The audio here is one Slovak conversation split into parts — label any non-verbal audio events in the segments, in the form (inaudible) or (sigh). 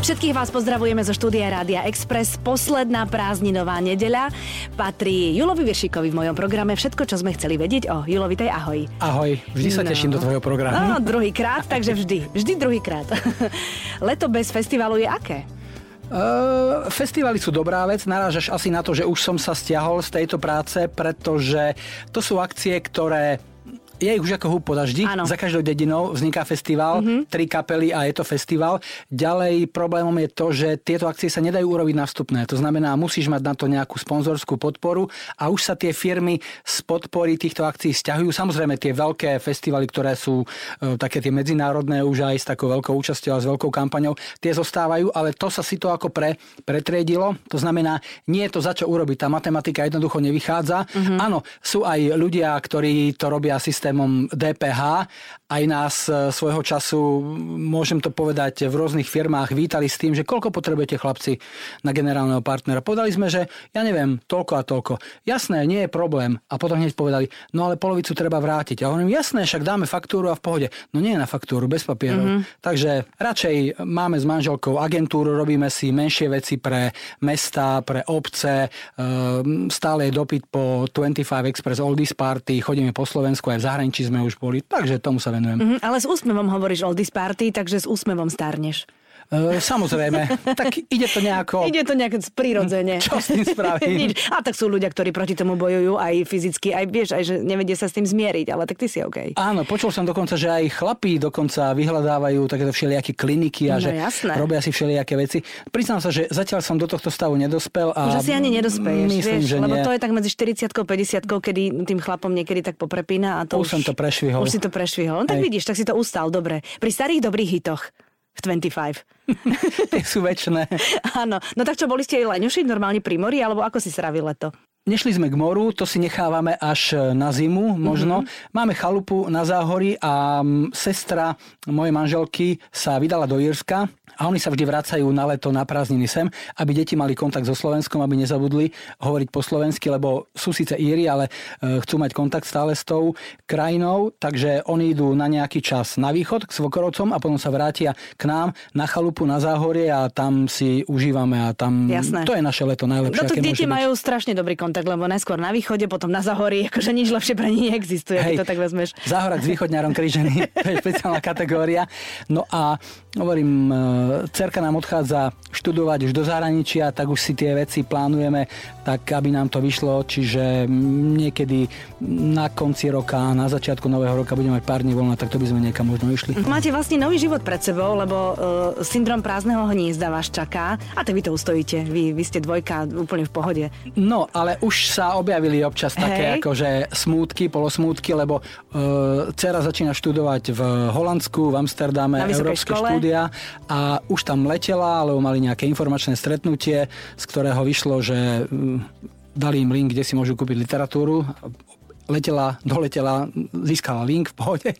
Všetkých vás pozdravujeme zo štúdia Rádia Express. Posledná prázdninová nedeľa patrí Julovi Viršíkovi v mojom programe. Všetko, čo sme chceli vedieť o Julovi, tej ahoj. Ahoj, vždy sa no. teším do tvojho programu. No, druhýkrát, takže vždy, vždy druhýkrát. (laughs) Leto bez festivalu je aké? Uh, festivaly sú dobrá vec, narážaš asi na to, že už som sa stiahol z tejto práce, pretože to sú akcie, ktoré je ich už ako húb po daždi. Áno. Za každou dedinou vzniká festival, mm-hmm. tri kapely a je to festival. Ďalej problémom je to, že tieto akcie sa nedajú urobiť na vstupné. To znamená, musíš mať na to nejakú sponzorskú podporu a už sa tie firmy z podpory týchto akcií stiahujú. Samozrejme tie veľké festivaly, ktoré sú e, také tie medzinárodné už aj s takou veľkou účasťou a s veľkou kampaňou, tie zostávajú, ale to sa si to ako pre, pretriedilo. To znamená, nie je to za čo urobiť. Tá matematika jednoducho nevychádza. Mm-hmm. Áno, sú aj ľudia, ktorí to robia systém systémom DPH. Aj nás e, svojho času, môžem to povedať, v rôznych firmách vítali s tým, že koľko potrebujete chlapci na generálneho partnera. Povedali sme, že ja neviem, toľko a toľko. Jasné, nie je problém. A potom hneď povedali, no ale polovicu treba vrátiť. A hovorím, jasné, však dáme faktúru a v pohode. No nie na faktúru, bez papierov. Mm-hmm. Takže radšej máme s manželkou agentúru, robíme si menšie veci pre mesta, pre obce, e, stále je dopyt po 25 Express Oldies Party, chodíme po Slovensku aj v zahraničí zahraničí sme už boli, takže tomu sa venujem. Mm-hmm, ale s úsmevom hovoríš oldies party, takže s úsmevom starneš. Uh, samozrejme, tak ide to nejako... Ide to nejak prirodzene. Čo s tým spravím? (laughs) a tak sú ľudia, ktorí proti tomu bojujú aj fyzicky, aj vieš, aj že nevedie sa s tým zmieriť, ale tak ty si OK. Áno, počul som dokonca, že aj chlapí dokonca vyhľadávajú takéto všelijaké kliniky a no, že jasné. robia si všelijaké veci. Priznám sa, že zatiaľ som do tohto stavu nedospel. A Už asi ani nedospeješ, myslím, vieš, že lebo nie. to je tak medzi 40 50 kedy tým chlapom niekedy tak poprepína a to už, už som to prešvihol. Už si to prešvihol. No, tak vidíš, tak si to ustal, dobre. Pri starých dobrých hitoch 25. (laughs) Tie sú väčšie. Áno. No tak čo, boli ste aj leňušiť normálne pri mori, alebo ako si sravil leto? Nešli sme k moru, to si nechávame až na zimu možno. Mm-hmm. Máme chalupu na záhorí a sestra mojej manželky sa vydala do Írska a oni sa vždy vracajú na leto na prázdniny sem, aby deti mali kontakt so Slovenskom, aby nezabudli hovoriť po slovensky, lebo sú síce Íri, ale e, chcú mať kontakt stále s tou krajinou, takže oni idú na nejaký čas na východ k svokorovcom a potom sa vrátia k nám na chalupu na záhorie a tam si užívame a tam Jasné. to je naše leto najlepšie. No to deti majú strašne dobrý kontakt, lebo najskôr na východe, potom na záhorí, akože nič lepšie pre nich neexistuje, Hej, to tak vezmeš. Záhorak s východňarom krížený, (laughs) to je špeciálna kategória. No a hovorím, e, cerka nám odchádza študovať už do zahraničia, tak už si tie veci plánujeme tak, aby nám to vyšlo, čiže niekedy na konci roka, na začiatku nového roka budeme mať pár dní voľna, tak to by sme niekam možno išli. Máte vlastne nový život pred sebou, lebo uh, syndrom prázdneho hniezda vás čaká a tak vy to ustojíte. Vy, vy ste dvojka úplne v pohode. No, ale už sa objavili občas také Hej. akože smútky, polosmútky, lebo uh, dcera začína študovať v Holandsku, v Amsterdame, európske škole. štúdia a už tam letela, alebo mali nejaké informačné stretnutie, z ktorého vyšlo, že dali im link, kde si môžu kúpiť literatúru letela, doletela, získala link v pohode.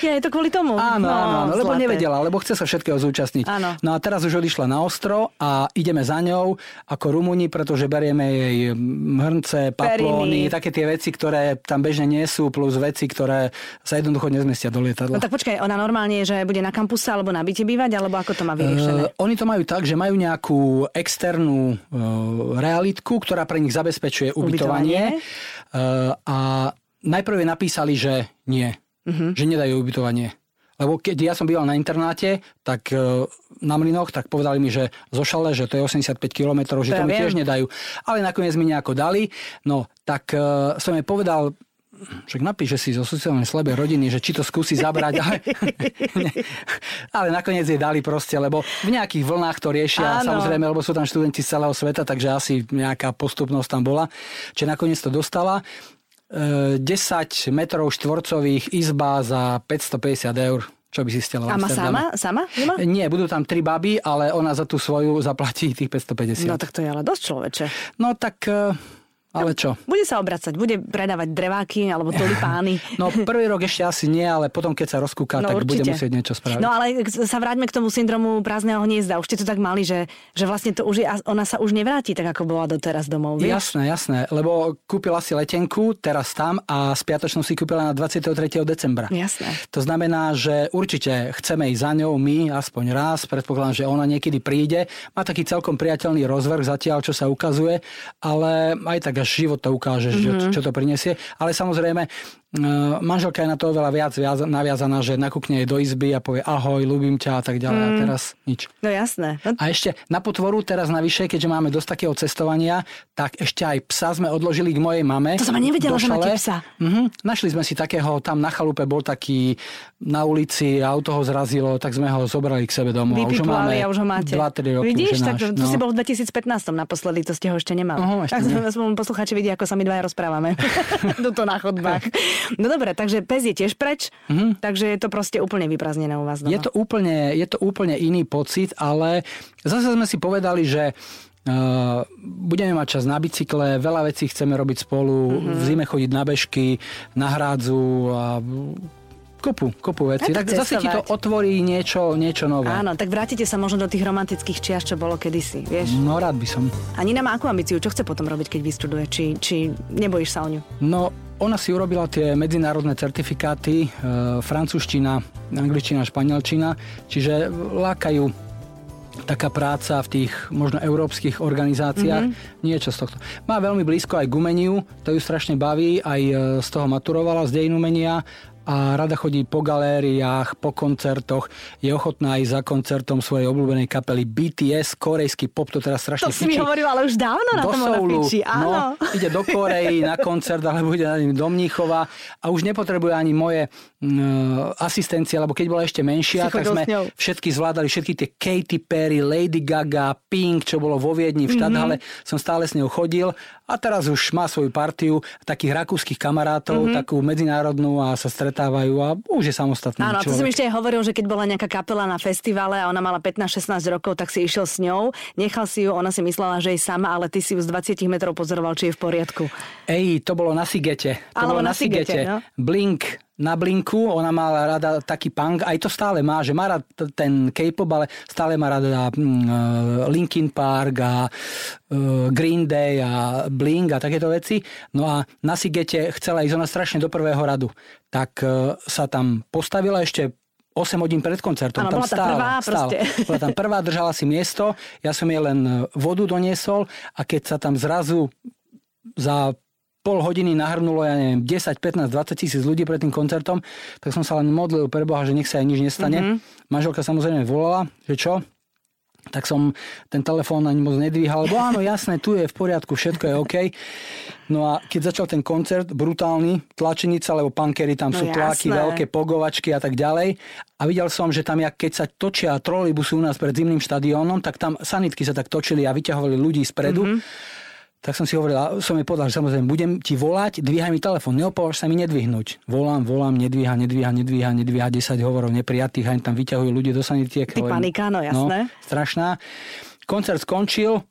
Ja, je to kvôli tomu? Áno, no, áno, lebo zlaté. nevedela, lebo chce sa všetkého zúčastniť. Áno. No a teraz už odišla na ostro a ideme za ňou ako Rumúni, pretože berieme jej hrnce, paplóny, Periny. také tie veci, ktoré tam bežne nie sú, plus veci, ktoré sa jednoducho nezmestia do lietadla. No tak počkaj, ona normálne je, že bude na kampuse alebo na byte bývať, alebo ako to má vyriešené? Uh, oni to majú tak, že majú nejakú externú uh, realitku, ktorá pre nich zabezpečuje ubytovanie. ubytovanie. A najprv napísali, že nie, uh-huh. že nedajú ubytovanie. Lebo keď ja som býval na internáte, tak uh, na Mlinoch, tak povedali mi, že zošale, že to je 85 km, že to, to mi tiež nedajú. Ale nakoniec mi nejako dali. No, tak uh, som jej povedal, však napíše si zo sociálnej slabej rodiny, že či to skúsi zabrať, ale, (laughs) ale nakoniec jej dali proste, lebo v nejakých vlnách to riešia, Áno. samozrejme, lebo sú tam študenti z celého sveta, takže asi nejaká postupnosť tam bola. Čiže nakoniec to dostala. 10 e, metrov štvorcových izba za 550 eur. Čo by si stela A má sama? Sama? Nie, budú tam tri baby, ale ona za tú svoju zaplatí tých 550. No tak to je ale dosť človeče. No tak e, ale čo? Bude sa obracať, bude predávať dreváky alebo tulipány. (laughs) No prvý rok ešte asi nie, ale potom keď sa rozkúka, no, tak určite. bude musieť niečo spraviť. No ale sa vráťme k tomu syndromu prázdneho hniezda. Už ste to tak mali, že, že vlastne to už je, ona sa už nevráti tak, ako bola doteraz domov. Vieš? Jasné, jasné, lebo kúpila si letenku teraz tam a spiatočnú si kúpila na 23. decembra. Jasné. To znamená, že určite chceme ísť za ňou my aspoň raz, predpokladám, že ona niekedy príde. Má taký celkom priateľný rozvrh zatiaľ, čo sa ukazuje, ale aj tak až život to ukáže, mm-hmm. čo, čo to prinesie. Ale samozrejme, Uh, manželka je na to oveľa viac, naviazaná, že nakúkne jej do izby a povie ahoj, ľúbim ťa a tak ďalej. Mm. A teraz nič. No jasné. No... A ešte na potvoru teraz navyše, keďže máme dosť takého cestovania, tak ešte aj psa sme odložili k mojej mame. To som nevedela, že máte psa. Uh-huh. Našli sme si takého, tam na chalupe bol taký na ulici, auto ho zrazilo, tak sme ho zobrali k sebe domov. už ho máme a už ho máte. 2-3 roky. Vidíš, tak náš, to no. si bol v 2015 naposledy, to ste ho ešte nemali. Uh-huh, ešte tak sme poslucháči vidia, ako sa my dvaja rozprávame. (laughs) Tuto na chodbách. No dobre, takže takže pes je tiež preč, mm-hmm. takže je to proste úplne vyprázdnené u vás doma. Je to úplne, je to úplne iný pocit, ale zase sme si povedali, že Uh, budeme mať čas na bicykle, veľa vecí chceme robiť spolu, mm-hmm. v zime chodiť na bežky, na hrádzu a kopu, kopu veci. Tak, tak zase ti to otvorí niečo, niečo nové. Áno, tak vrátite sa možno do tých romantických čias, čo bolo kedysi, vieš? No rád by som. A Nina má akú ambíciu? Čo chce potom robiť, keď vystuduje? Či, či nebojíš sa o ňu? No, ona si urobila tie medzinárodné certifikáty, e, francúzština, angličtina, španielčina, čiže lákajú taká práca v tých možno európskych organizáciách, mm-hmm. niečo z tohto. Má veľmi blízko aj k umeniu, to ju strašne baví, aj e, z toho maturovala z dejin umenia a rada chodí po galériách, po koncertoch. Je ochotná ísť za koncertom svojej obľúbenej kapely BTS, korejský pop, to teraz strašne To si mi hovoril, ale už dávno na tom Soulu, áno. No, ide do Korei na koncert, alebo ide na do Mníchova a už nepotrebuje ani moje uh, asistencie, lebo keď bola ešte menšia, tak sme všetky zvládali, všetky tie Katy Perry, Lady Gaga, Pink, čo bolo vo Viedni v štadhale, mm-hmm. som stále s ňou chodil a teraz už má svoju partiu takých rakúskych kamarátov, mm-hmm. takú medzinárodnú a sa stretávajú a už je samostatný Áno, človek. to som ešte aj hovoril, že keď bola nejaká kapela na festivale a ona mala 15-16 rokov, tak si išiel s ňou, nechal si ju, ona si myslela, že je sama, ale ty si ju z 20 metrov pozoroval, či je v poriadku. Ej, to bolo na Sigete. To Alebo bolo na, na Sigete. No? Blink na Blinku, ona mala rada taký punk, aj to stále má, že má rád ten K-pop, ale stále má rada mm, Linkin Park a uh, Green Day a Blink a takéto veci. No a na Sigete chcela ísť ona strašne do prvého radu. Tak uh, sa tam postavila ešte 8 hodín pred koncertom. Ano, tam bola stála, prvá, stála. (laughs) Bola tam prvá, držala si miesto, ja som jej len vodu doniesol a keď sa tam zrazu za pol hodiny nahrnulo, ja neviem, 10, 15, 20 tisíc ľudí pred tým koncertom, tak som sa len modlil pre Boha, že nech sa aj nič nestane. Mm-hmm. Manželka samozrejme volala, že čo, tak som ten telefón ani moc nedvíhal, lebo áno, jasné, tu je v poriadku, všetko je OK. No a keď začal ten koncert, brutálny, tlačenica, lebo pankery, tam no sú tlaky, jasné. veľké pogovačky a tak ďalej. A videl som, že tam, jak keď sa točia trolejbusy u nás pred zimným štadiónom, tak tam sanitky sa tak točili a vyťahovali ľudí spredu. Mm-hmm tak som si hovoril, som jej povedal, že samozrejme budem ti volať, dvíhaj mi telefón, neopávaš sa mi nedvihnúť. Volám, volám, nedvíha, nedvíha, nedvíha, nedvíha, 10 hovorov neprijatých, aj tam vyťahujú ľudí do sanitiek. Ty panika, no jasné. No, strašná. Koncert skončil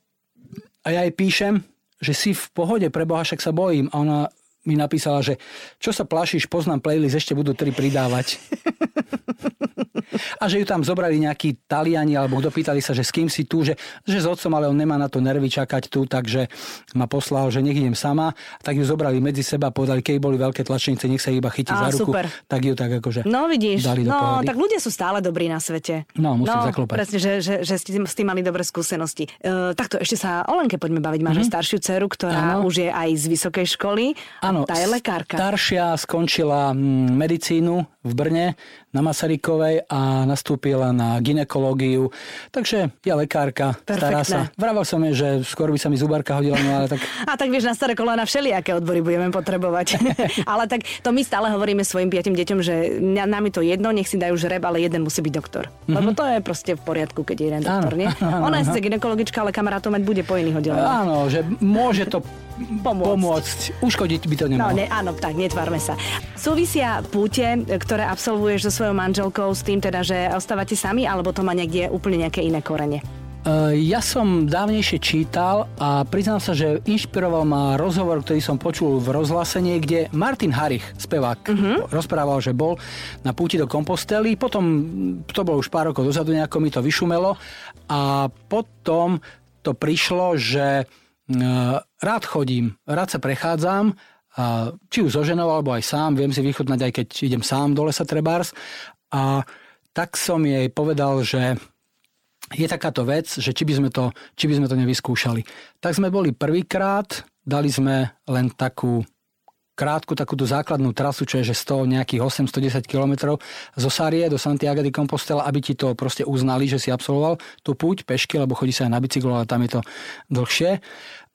a ja jej píšem, že si v pohode, pre Boha, však sa bojím. A ona mi napísala, že čo sa plašíš, poznám playlist, ešte budú tri pridávať. (laughs) a že ju tam zobrali nejakí Taliani, alebo kto pýtali sa, že s kým si tu, že, že s otcom, ale on nemá na to nervy čakať tu, takže ma poslal, že nech idem sama. Tak ju zobrali medzi seba, povedali, keď boli veľké tlačenice, nech sa iba chytí Á, za ruku. Super. Tak ju tak akože No vidíš, dali do no pohody. tak ľudia sú stále dobrí na svete. No, musím no, zaklopať. Presne, že, že, že ste s tým mali dobré skúsenosti. E, takto ešte sa o Lenke poďme baviť. Máš mm-hmm. staršiu dceru, ktorá ano. už je aj z vysokej školy. Áno, tá je lekárka. Staršia skončila mm, medicínu v Brne na Masarykovej a nastúpila na ginekológiu. Takže je lekárka, Perfektné. stará sa. Vravel som jej, že skôr by sa mi zubarka hodila, no ale tak... (laughs) A tak vieš, na staré kolena všelijaké odbory budeme potrebovať. (laughs) ale tak to my stále hovoríme svojim piatim deťom, že nám je to jedno, nech si dajú žreb, ale jeden musí byť doktor. Mm-hmm. Lebo to je proste v poriadku, keď je jeden doktor, áno, nie? Áno, Ona je sice ginekologička, ale kamarátov mať bude po iných oddeleniach. Áno, že môže to pomôcť. pomôcť. Uškodiť by to nemalo. No, ne, áno, tak netvárme sa. Súvisia púte, ktoré absolvuješ so svojou manželkou s tým teda, že ostávate sami, alebo to má niekde úplne nejaké iné korene? ja som dávnejšie čítal a priznám sa, že inšpiroval ma rozhovor, ktorý som počul v rozhlasení, kde Martin Harich, spevák, uh-huh. rozprával, že bol na púti do Kompostely. Potom, to bolo už pár rokov dozadu, nejako mi to vyšumelo. A potom to prišlo, že rád chodím, rád sa prechádzam, či už so ženou, alebo aj sám, viem si vychutnať, aj keď idem sám do lesa Trebárs. A tak som jej povedal, že je takáto vec, že či by sme to, či by sme to nevyskúšali. Tak sme boli prvýkrát, dali sme len takú krátku takúto základnú trasu, čo je že 100 nejakých 810 km zo Sarie do Santiago de Compostela, aby ti to proste uznali, že si absolvoval tú púť pešky, lebo chodí sa aj na bicyklo, ale tam je to dlhšie.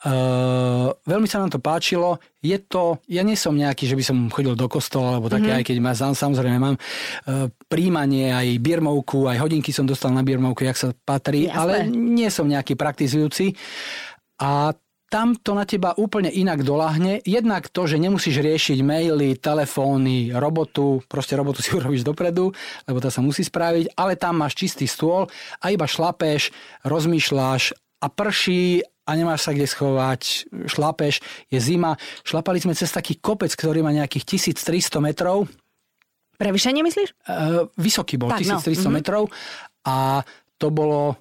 Uh, veľmi sa nám to páčilo. Je to, ja nie som nejaký, že by som chodil do kostola, alebo také, mm-hmm. aj keď ma, samozrejme mám uh, príjmanie, aj birmovku, aj hodinky som dostal na birmovku, jak sa patrí, Jasné. ale nie som nejaký praktizujúci. A tam to na teba úplne inak dolahne. Jednak to, že nemusíš riešiť maily, telefóny, robotu, proste robotu (laughs) si urobíš dopredu, lebo to sa musí spraviť, ale tam máš čistý stôl a iba šlapeš, rozmýšľaš a prší a nemáš sa kde schovať, šlapeš, je zima. Šlapali sme cez taký kopec, ktorý má nejakých 1300 metrov. Prevýšenie myslíš? Uh, vysoký bol, tak, 1300 no. Mhm. metrov a to bolo,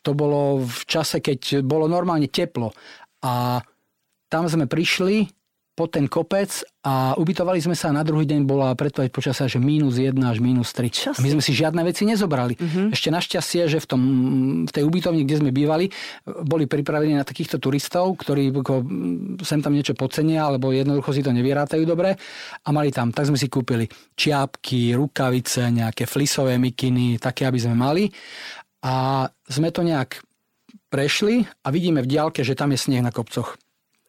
to bolo v čase, keď bolo normálne teplo. A tam sme prišli po ten kopec a ubytovali sme sa a na druhý deň bola predpoveď počasia, že mínus 1 až mínus 3. A my sme si žiadne veci nezobrali. Uh-huh. Ešte našťastie, že v, tom, v tej ubytovni, kde sme bývali, boli pripravení na takýchto turistov, ktorí sem tam niečo podcenia, alebo jednoducho si to nevyrátajú dobre a mali tam. Tak sme si kúpili čiapky, rukavice, nejaké flisové mikiny, také, aby sme mali. A sme to nejak prešli a vidíme v diálke, že tam je sneh na kopcoch.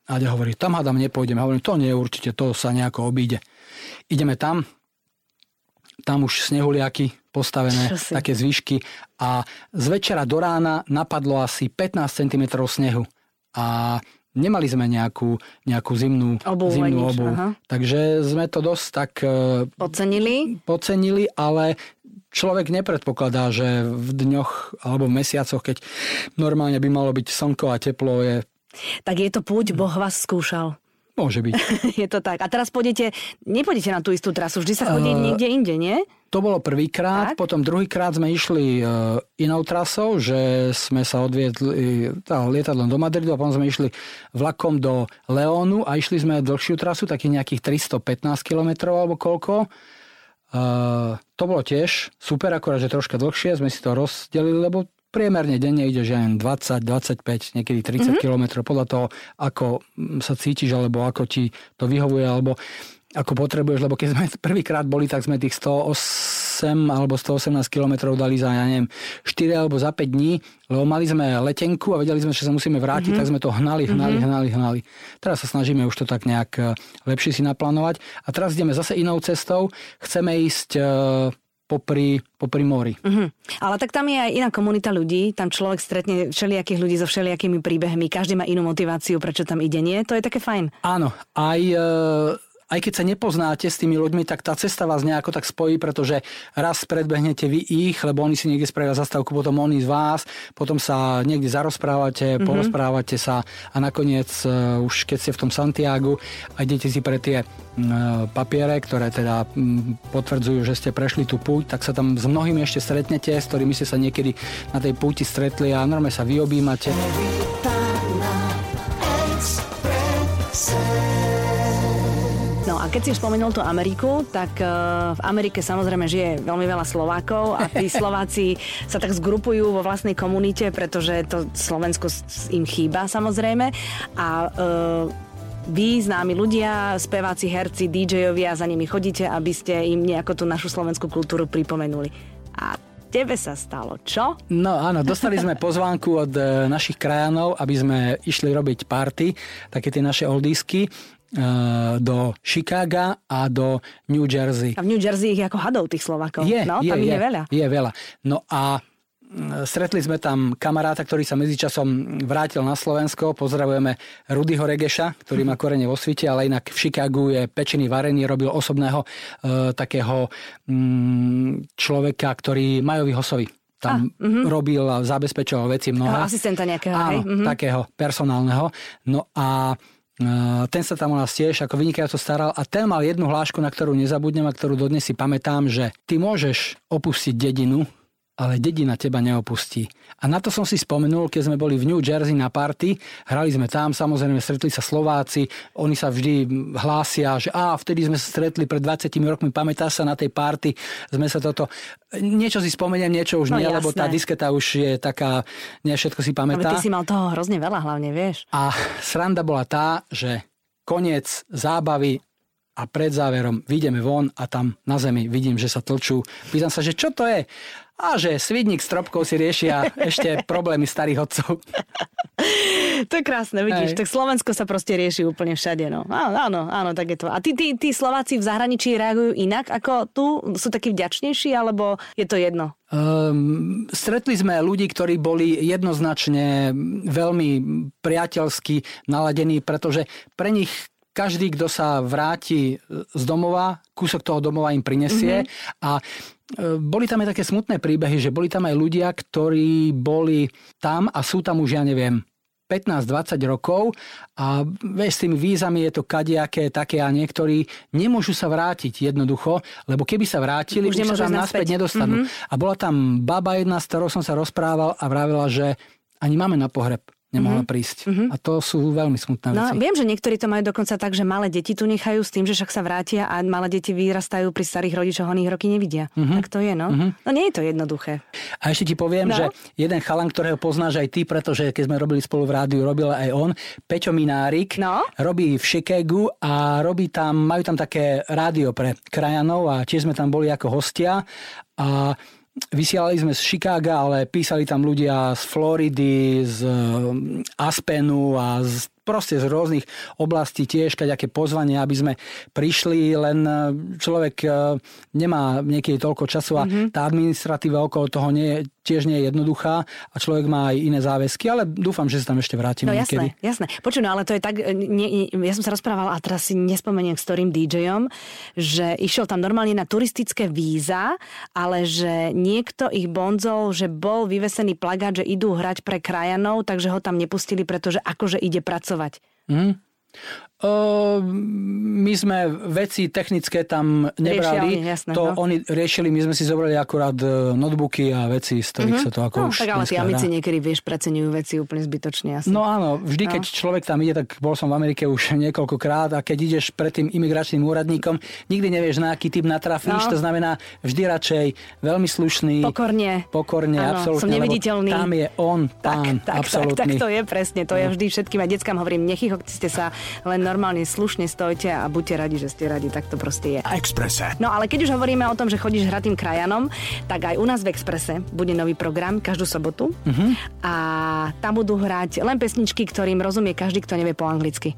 Aďa hovorí, tam hádam nepôjdem. Ja hovorím, to nie, určite, to sa nejako obíde. Ideme tam, tam už snehuliaky postavené, také zvyšky a z večera do rána napadlo asi 15 cm snehu. A nemali sme nejakú, nejakú zimnú obu. Zimnú obu. Takže sme to dosť tak... Podcenili? Podcenili, ale človek nepredpokladá, že v dňoch alebo v mesiacoch, keď normálne by malo byť slnko a teplo, je tak je to púť, Boh vás skúšal. Môže byť. (laughs) je to tak. A teraz pôjdete, nepôjdete na tú istú trasu, vždy sa chodí uh, niekde inde, nie? To bolo prvýkrát, potom druhýkrát sme išli uh, inou trasou, že sme sa odviedli tá, lietadlom do Madridu a potom sme išli vlakom do Leónu a išli sme dlhšiu trasu, takých nejakých 315 km alebo koľko. Uh, to bolo tiež super, akorát, že troška dlhšie, sme si to rozdelili, lebo priemerne denne ide, že 20, 25, niekedy 30 mm-hmm. km podľa toho, ako sa cítiš, alebo ako ti to vyhovuje, alebo ako potrebuješ, lebo keď sme prvýkrát boli, tak sme tých 108 alebo 118 km dali za, ja neviem, 4 alebo za 5 dní, lebo mali sme letenku a vedeli sme, že sa musíme vrátiť, mm-hmm. tak sme to hnali, hnali, mm-hmm. hnali, hnali. Teraz sa snažíme už to tak nejak eh, lepšie si naplánovať. A teraz ideme zase inou cestou. Chceme ísť eh, popri, popri mori. Uh-huh. Ale tak tam je aj iná komunita ľudí, tam človek stretne všelijakých ľudí so všelijakými príbehmi, každý má inú motiváciu, prečo tam ide, nie? To je také fajn. Áno, aj... E- aj keď sa nepoznáte s tými ľuďmi, tak tá cesta vás nejako tak spojí, pretože raz predbehnete vy ich, lebo oni si niekde spravia zastavku, potom oni z vás, potom sa niekde zarozprávate, mm-hmm. porozprávate sa a nakoniec uh, už keď ste v tom Santiagu a idete si pre tie uh, papiere, ktoré teda um, potvrdzujú, že ste prešli tú púť, tak sa tam s mnohými ešte stretnete, s ktorými ste sa niekedy na tej púti stretli a normálne sa vyobímate. Keď si spomenul tú Ameriku, tak uh, v Amerike samozrejme žije veľmi veľa Slovákov a tí (laughs) Slováci sa tak zgrupujú vo vlastnej komunite, pretože to Slovensko im chýba samozrejme. A uh, vy, známi ľudia, speváci, herci, DJovia, za nimi chodíte, aby ste im nejako tú našu slovenskú kultúru pripomenuli. A tebe sa stalo, čo? No áno, dostali sme (laughs) pozvánku od e, našich krajanov, aby sme išli robiť party, také tie naše oldisky. Eh, do Chicaga a do New Jersey. A v New Jersey ich ako hadov tých Slovakov. Je, no, je, tam je, je veľa. Je veľa. No a stretli sme tam kamaráta, ktorý sa medzičasom vrátil na Slovensko. Pozdravujeme Rudyho Regeša, ktorý má korene vo svite, ale inak v Chicagu je pečený varený, robil osobného e, takého mm, človeka, ktorý Majovi Hosovi tam a, uh-huh. robil a zabezpečoval veci mnoho. Asistenta nejakého, Áno, hej? Uh-huh. takého personálneho. No a ten sa tam u nás tiež ako vynikajúco staral a ten mal jednu hlášku, na ktorú nezabudnem a ktorú dodnes si pamätám, že ty môžeš opustiť dedinu, ale dedina teba neopustí. A na to som si spomenul, keď sme boli v New Jersey na party, hrali sme tam, samozrejme stretli sa Slováci, oni sa vždy hlásia, že a vtedy sme sa stretli pred 20 rokmi, pamätáš sa na tej party, sme sa toto... Niečo si spomeniem, niečo už no, nie, jasné. lebo tá disketa už je taká, nie všetko si pamätá. Ale ty si mal toho hrozne veľa hlavne, vieš. A sranda bola tá, že koniec zábavy a pred záverom vyjdeme von a tam na zemi vidím, že sa tlčú. Pýtam sa, že čo to je? A že svidník s trobkou si riešia ešte problémy starých otcov. (laughs) To je krásne, vidíš. Aj. Tak Slovensko sa proste rieši úplne všade. No. Áno, áno, áno, tak je to. A tí, tí, tí Slováci v zahraničí reagujú inak ako tu? Sú takí vďačnejší, alebo je to jedno? Um, stretli sme ľudí, ktorí boli jednoznačne veľmi priateľsky naladení, pretože pre nich každý, kto sa vráti z domova, kúsok toho domova im prinesie mm-hmm. a e, boli tam aj také smutné príbehy, že boli tam aj ľudia, ktorí boli tam a sú tam už, ja neviem, 15-20 rokov a vieš, s tými vízami je to kadejaké také a niektorí nemôžu sa vrátiť jednoducho, lebo keby sa vrátili, už, už sa tam naspäť nedostanú. Mm-hmm. A bola tam baba jedna, s ktorou som sa rozprával a vravila, že ani máme na pohreb nemohla mm-hmm. prísť. Mm-hmm. A to sú veľmi smutné no, veci. Viem, že niektorí to majú dokonca tak, že malé deti tu nechajú s tým, že však sa vrátia a malé deti vyrastajú pri starých rodičoch, oni ich roky nevidia. Mm-hmm. Tak to je, no. Mm-hmm. No nie je to jednoduché. A ešte ti poviem, no? že jeden chalan, ktorého poznáš aj ty, pretože keď sme robili spolu v rádiu, robil aj on, Peťo Minárik, no? robí v Chicagu a robí tam, majú tam také rádio pre krajanov a tiež sme tam boli ako hostia a Vysielali sme z Chicaga, ale písali tam ľudia z Floridy, z um, Aspenu a z proste z rôznych oblastí tiež aké pozvanie, aby sme prišli, len e, človek e, nemá niekedy toľko času a mm-hmm. tá administratíva okolo toho nie, tiež nie je jednoduchá a človek má aj iné záväzky, ale dúfam, že sa tam ešte vrátim no, jasné, niekedy. jasné. Počuj, no ale to je tak, e, nie, ja som sa rozprávala a teraz si nespomeniem s ktorým DJom, že išiel tam normálne na turistické víza, ale že niekto ich bonzol, že bol vyvesený plagát, že idú hrať pre krajanov, takže ho tam nepustili, pretože akože ide pracovať pracovať. Mm. My sme veci technické tam nebrali. Riešia, jasné, to no. oni riešili, my sme si zobrali akurát e, notebooky a veci, z ktorých mm-hmm. sa to ako no, už tak ale tí amici niekedy, vieš, preceňujú veci úplne zbytočne asi. No áno, vždy, no. keď človek tam ide, tak bol som v Amerike už (laughs) niekoľkokrát a keď ideš pred tým imigračným úradníkom, nikdy nevieš, na aký typ natrafíš, no. to znamená vždy radšej veľmi slušný. Pokorne. Pokorne, áno, absolútne. Som neviditeľný. Tam je on, pán, tak, tak, absolútny. Tak, tak, to je presne, to no. je vždy všetkým a deckám hovorím, nechychokte ste sa len normálne slušne stojte a buďte radi, že ste radi, tak to proste je. Exprese. No ale keď už hovoríme o tom, že chodíš hratým krajanom, tak aj u nás v Exprese bude nový program každú sobotu uh-huh. a tam budú hrať len pesničky, ktorým rozumie každý, kto nevie po anglicky.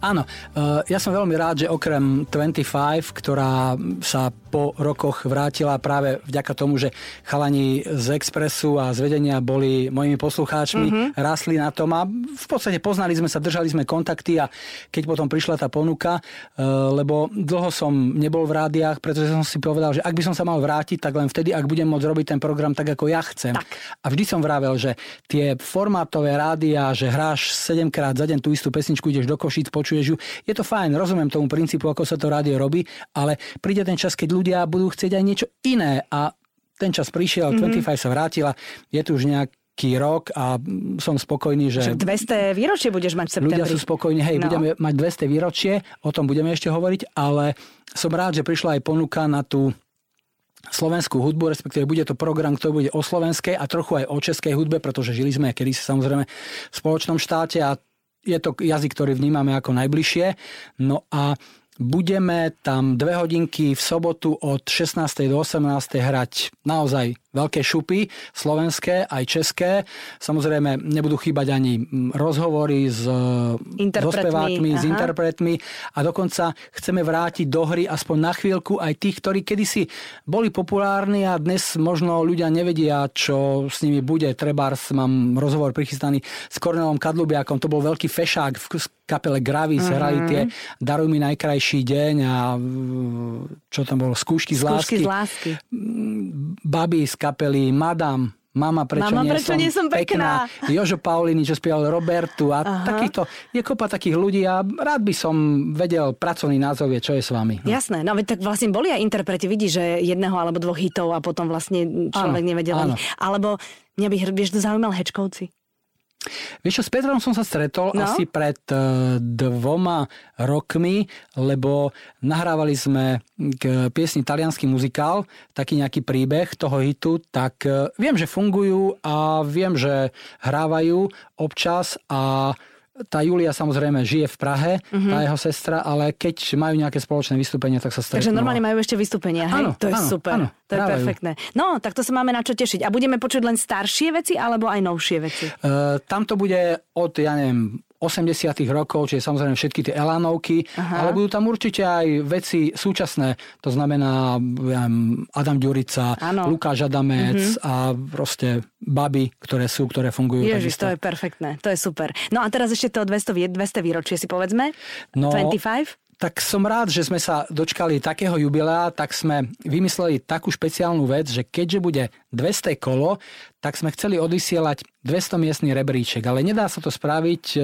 Áno, eh, ja som veľmi rád, že okrem 25, ktorá sa po rokoch vrátila práve vďaka tomu, že chalani z Expressu a z vedenia boli mojimi poslucháčmi, mm-hmm. rasli na tom a v podstate poznali sme sa, držali sme kontakty a keď potom prišla tá ponuka, eh, lebo dlho som nebol v rádiách, pretože som si povedal, že ak by som sa mal vrátiť, tak len vtedy, ak budem môcť robiť ten program tak, ako ja chcem. Tak. A vždy som vravel, že tie formátové rádia, že hráš 7 krát za deň tú istú pesničku, ideš do Košic, počuješ ju. Je to fajn, rozumiem tomu princípu, ako sa to rádio robí, ale príde ten čas, keď ľudia budú chcieť aj niečo iné a ten čas prišiel, mm-hmm. 25 sa vrátila, je tu už nejaký rok a som spokojný, že... Však 200 výročie budeš mať v septembri. Ľudia sú spokojní, hej, no. budeme mať 200 výročie, o tom budeme ešte hovoriť, ale som rád, že prišla aj ponuka na tú slovenskú hudbu, respektíve bude to program, ktorý bude o slovenskej a trochu aj o českej hudbe, pretože žili sme kedy samozrejme v spoločnom štáte a je to jazyk, ktorý vnímame ako najbližšie. No a budeme tam dve hodinky v sobotu od 16. do 18. hrať naozaj veľké šupy, slovenské aj české. Samozrejme, nebudú chýbať ani rozhovory s, so spevákmi, s interpretmi a dokonca chceme vrátiť do hry aspoň na chvíľku aj tých, ktorí kedysi boli populárni a dnes možno ľudia nevedia, čo s nimi bude. Trebárs mám rozhovor prichystaný s Kornelom Kadlubiakom, to bol veľký fešák v kapele Gravis, mm-hmm. hrali tie Daruj mi najkrajší deň a čo tam bolo, skúšky z lásky. Skúšky z lásky. baby z kapely Madame, Mama, prečo, Mama, nie, prečo som nie som pekná? pekná. Jožo Paulini, čo spieval Robertu a Aha. takýchto, je kopa takých ľudí a rád by som vedel pracovný názov je, čo je s vami. No. Jasné, no tak vlastne boli aj interpreti, vidí, že jedného alebo dvoch hitov a potom vlastne človek áno, nevedel áno. Alebo mňa by, vieš, to zaujímal Hečkovci. Vieš čo, s Petrom som sa stretol no? asi pred uh, dvoma rokmi, lebo nahrávali sme k piesni Talianský muzikál, taký nejaký príbeh toho hitu, tak uh, viem, že fungujú a viem, že hrávajú občas a tá Julia samozrejme žije v Prahe, mm-hmm. tá jeho sestra, ale keď majú nejaké spoločné vystúpenie, tak sa stretnú. Takže normálne majú ešte vystúpenia, hej? Áno, to je áno, super. Áno, to je perfektné. No, tak to sa máme na čo tešiť. A budeme počuť len staršie veci alebo aj novšie veci? Uh, tam to bude od, ja neviem, 80 rokov, čiže samozrejme všetky tie elánovky, Aha. ale budú tam určite aj veci súčasné, to znamená Adam Ďurica, ano. Lukáš Adamec mm-hmm. a proste baby, ktoré sú, ktoré fungujú. Ježiš, to je perfektné, to je super. No a teraz ešte to 200, 200 výročie si povedzme. No, 25? Tak som rád, že sme sa dočkali takého jubilea, tak sme vymysleli takú špeciálnu vec, že keďže bude 200 kolo, tak sme chceli odvysielať 200 miestný rebríček, ale nedá sa to spraviť, e,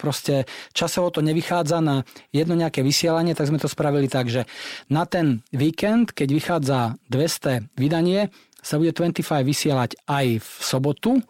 proste časovo to nevychádza na jedno nejaké vysielanie, tak sme to spravili tak, že na ten víkend, keď vychádza 200 vydanie, sa bude 25 vysielať aj v sobotu,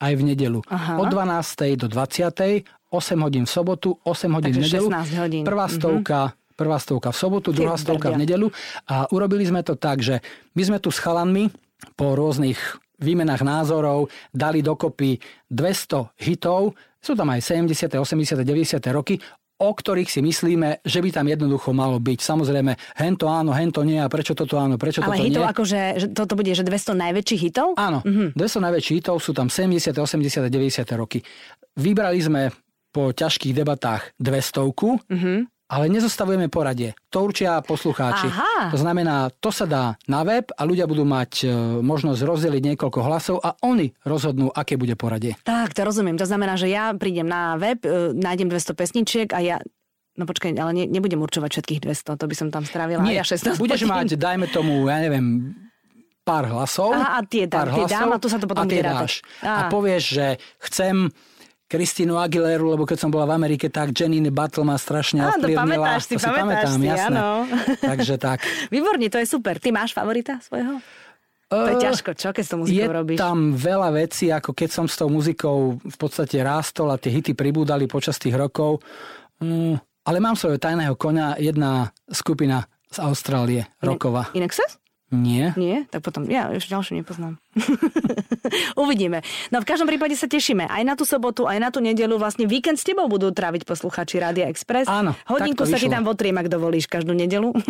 aj v nedelu. Aha. Od 12. do 20. 8 hodín v sobotu, 8 hodín Takže v nedelu. hodín. Prvá mhm. stovka, mm-hmm. prvá stovka v sobotu, druhá stovka v nedelu. A urobili sme to tak, že my sme tu s chalanmi po rôznych výmenách názorov dali dokopy 200 hitov, sú tam aj 70., 80., 90. roky, o ktorých si myslíme, že by tam jednoducho malo byť. Samozrejme, hento áno, hento nie a prečo toto áno, prečo Ale toto hitov nie. akože, že toto bude, že 200 najväčších hitov? Áno, mm-hmm. 200 najväčších hitov sú tam 70., 80., 90. roky. Vybrali sme po ťažkých debatách 200, mm-hmm. ale nezostavujeme poradie. To určia poslucháči. Aha. To znamená, to sa dá na web a ľudia budú mať e, možnosť rozdeliť niekoľko hlasov a oni rozhodnú, aké bude poradie. Tak, to rozumiem. To znamená, že ja prídem na web, e, nájdem 200 pesničiek a ja No počkaj, ale ne, nebudem určovať všetkých 200, to by som tam strávila. Nie, ja 16 budeš hodín. mať, dajme tomu, ja neviem, pár hlasov. Aha, a tie, dám, tie dám a tu sa to potom a tie dáš. A povieš, že chcem Kristínu Aguileru, lebo keď som bola v Amerike, tak Janine Battle ma strašne Áno, ovplyvnila. pamätáš si, to pamätáš pamätám, si, jasné. áno. (laughs) Takže tak. Výborne, to je super. Ty máš favorita svojho? To je ťažko, čo, keď s tou muzikou je robíš? Je tam veľa vecí, ako keď som s tou muzikou v podstate rástol a tie hity pribúdali počas tých rokov. Mm, ale mám svojho tajného konia jedna skupina z Austrálie, roková. Inexes? Nie. Nie? Tak potom, ja ešte ďalšie nepoznám. (laughs) Uvidíme. No v každom prípade sa tešíme. Aj na tú sobotu, aj na tú nedelu. Vlastne víkend s tebou budú tráviť posluchači Rádia Express. Áno. Hodinku sa ti tam votriem, ak dovolíš každú nedelu. (laughs)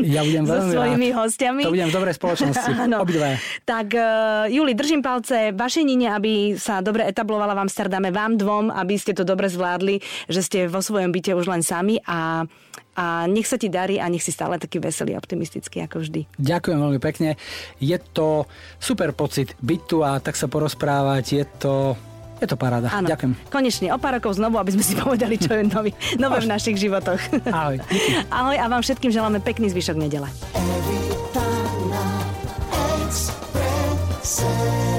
Ja budem (laughs) veľmi So svojimi rád. hostiami. To budem v dobrej spoločnosti. Áno. Obidve. Tak uh, Juli, držím palce vašej Nine, aby sa dobre etablovala v Amsterdame, vám dvom, aby ste to dobre zvládli, že ste vo svojom byte už len sami a a nech sa ti darí a nech si stále taký veselý, optimistický ako vždy. Ďakujem veľmi pekne. Je to super pocit byť tu a tak sa porozprávať. Je to je to paráda. Áno. Ďakujem. Konečne o pár rokov znovu, aby sme si povedali, čo je nový, nové v našich životoch. Ahoj. Ahoj a vám všetkým želáme pekný zvyšok nedele. Every time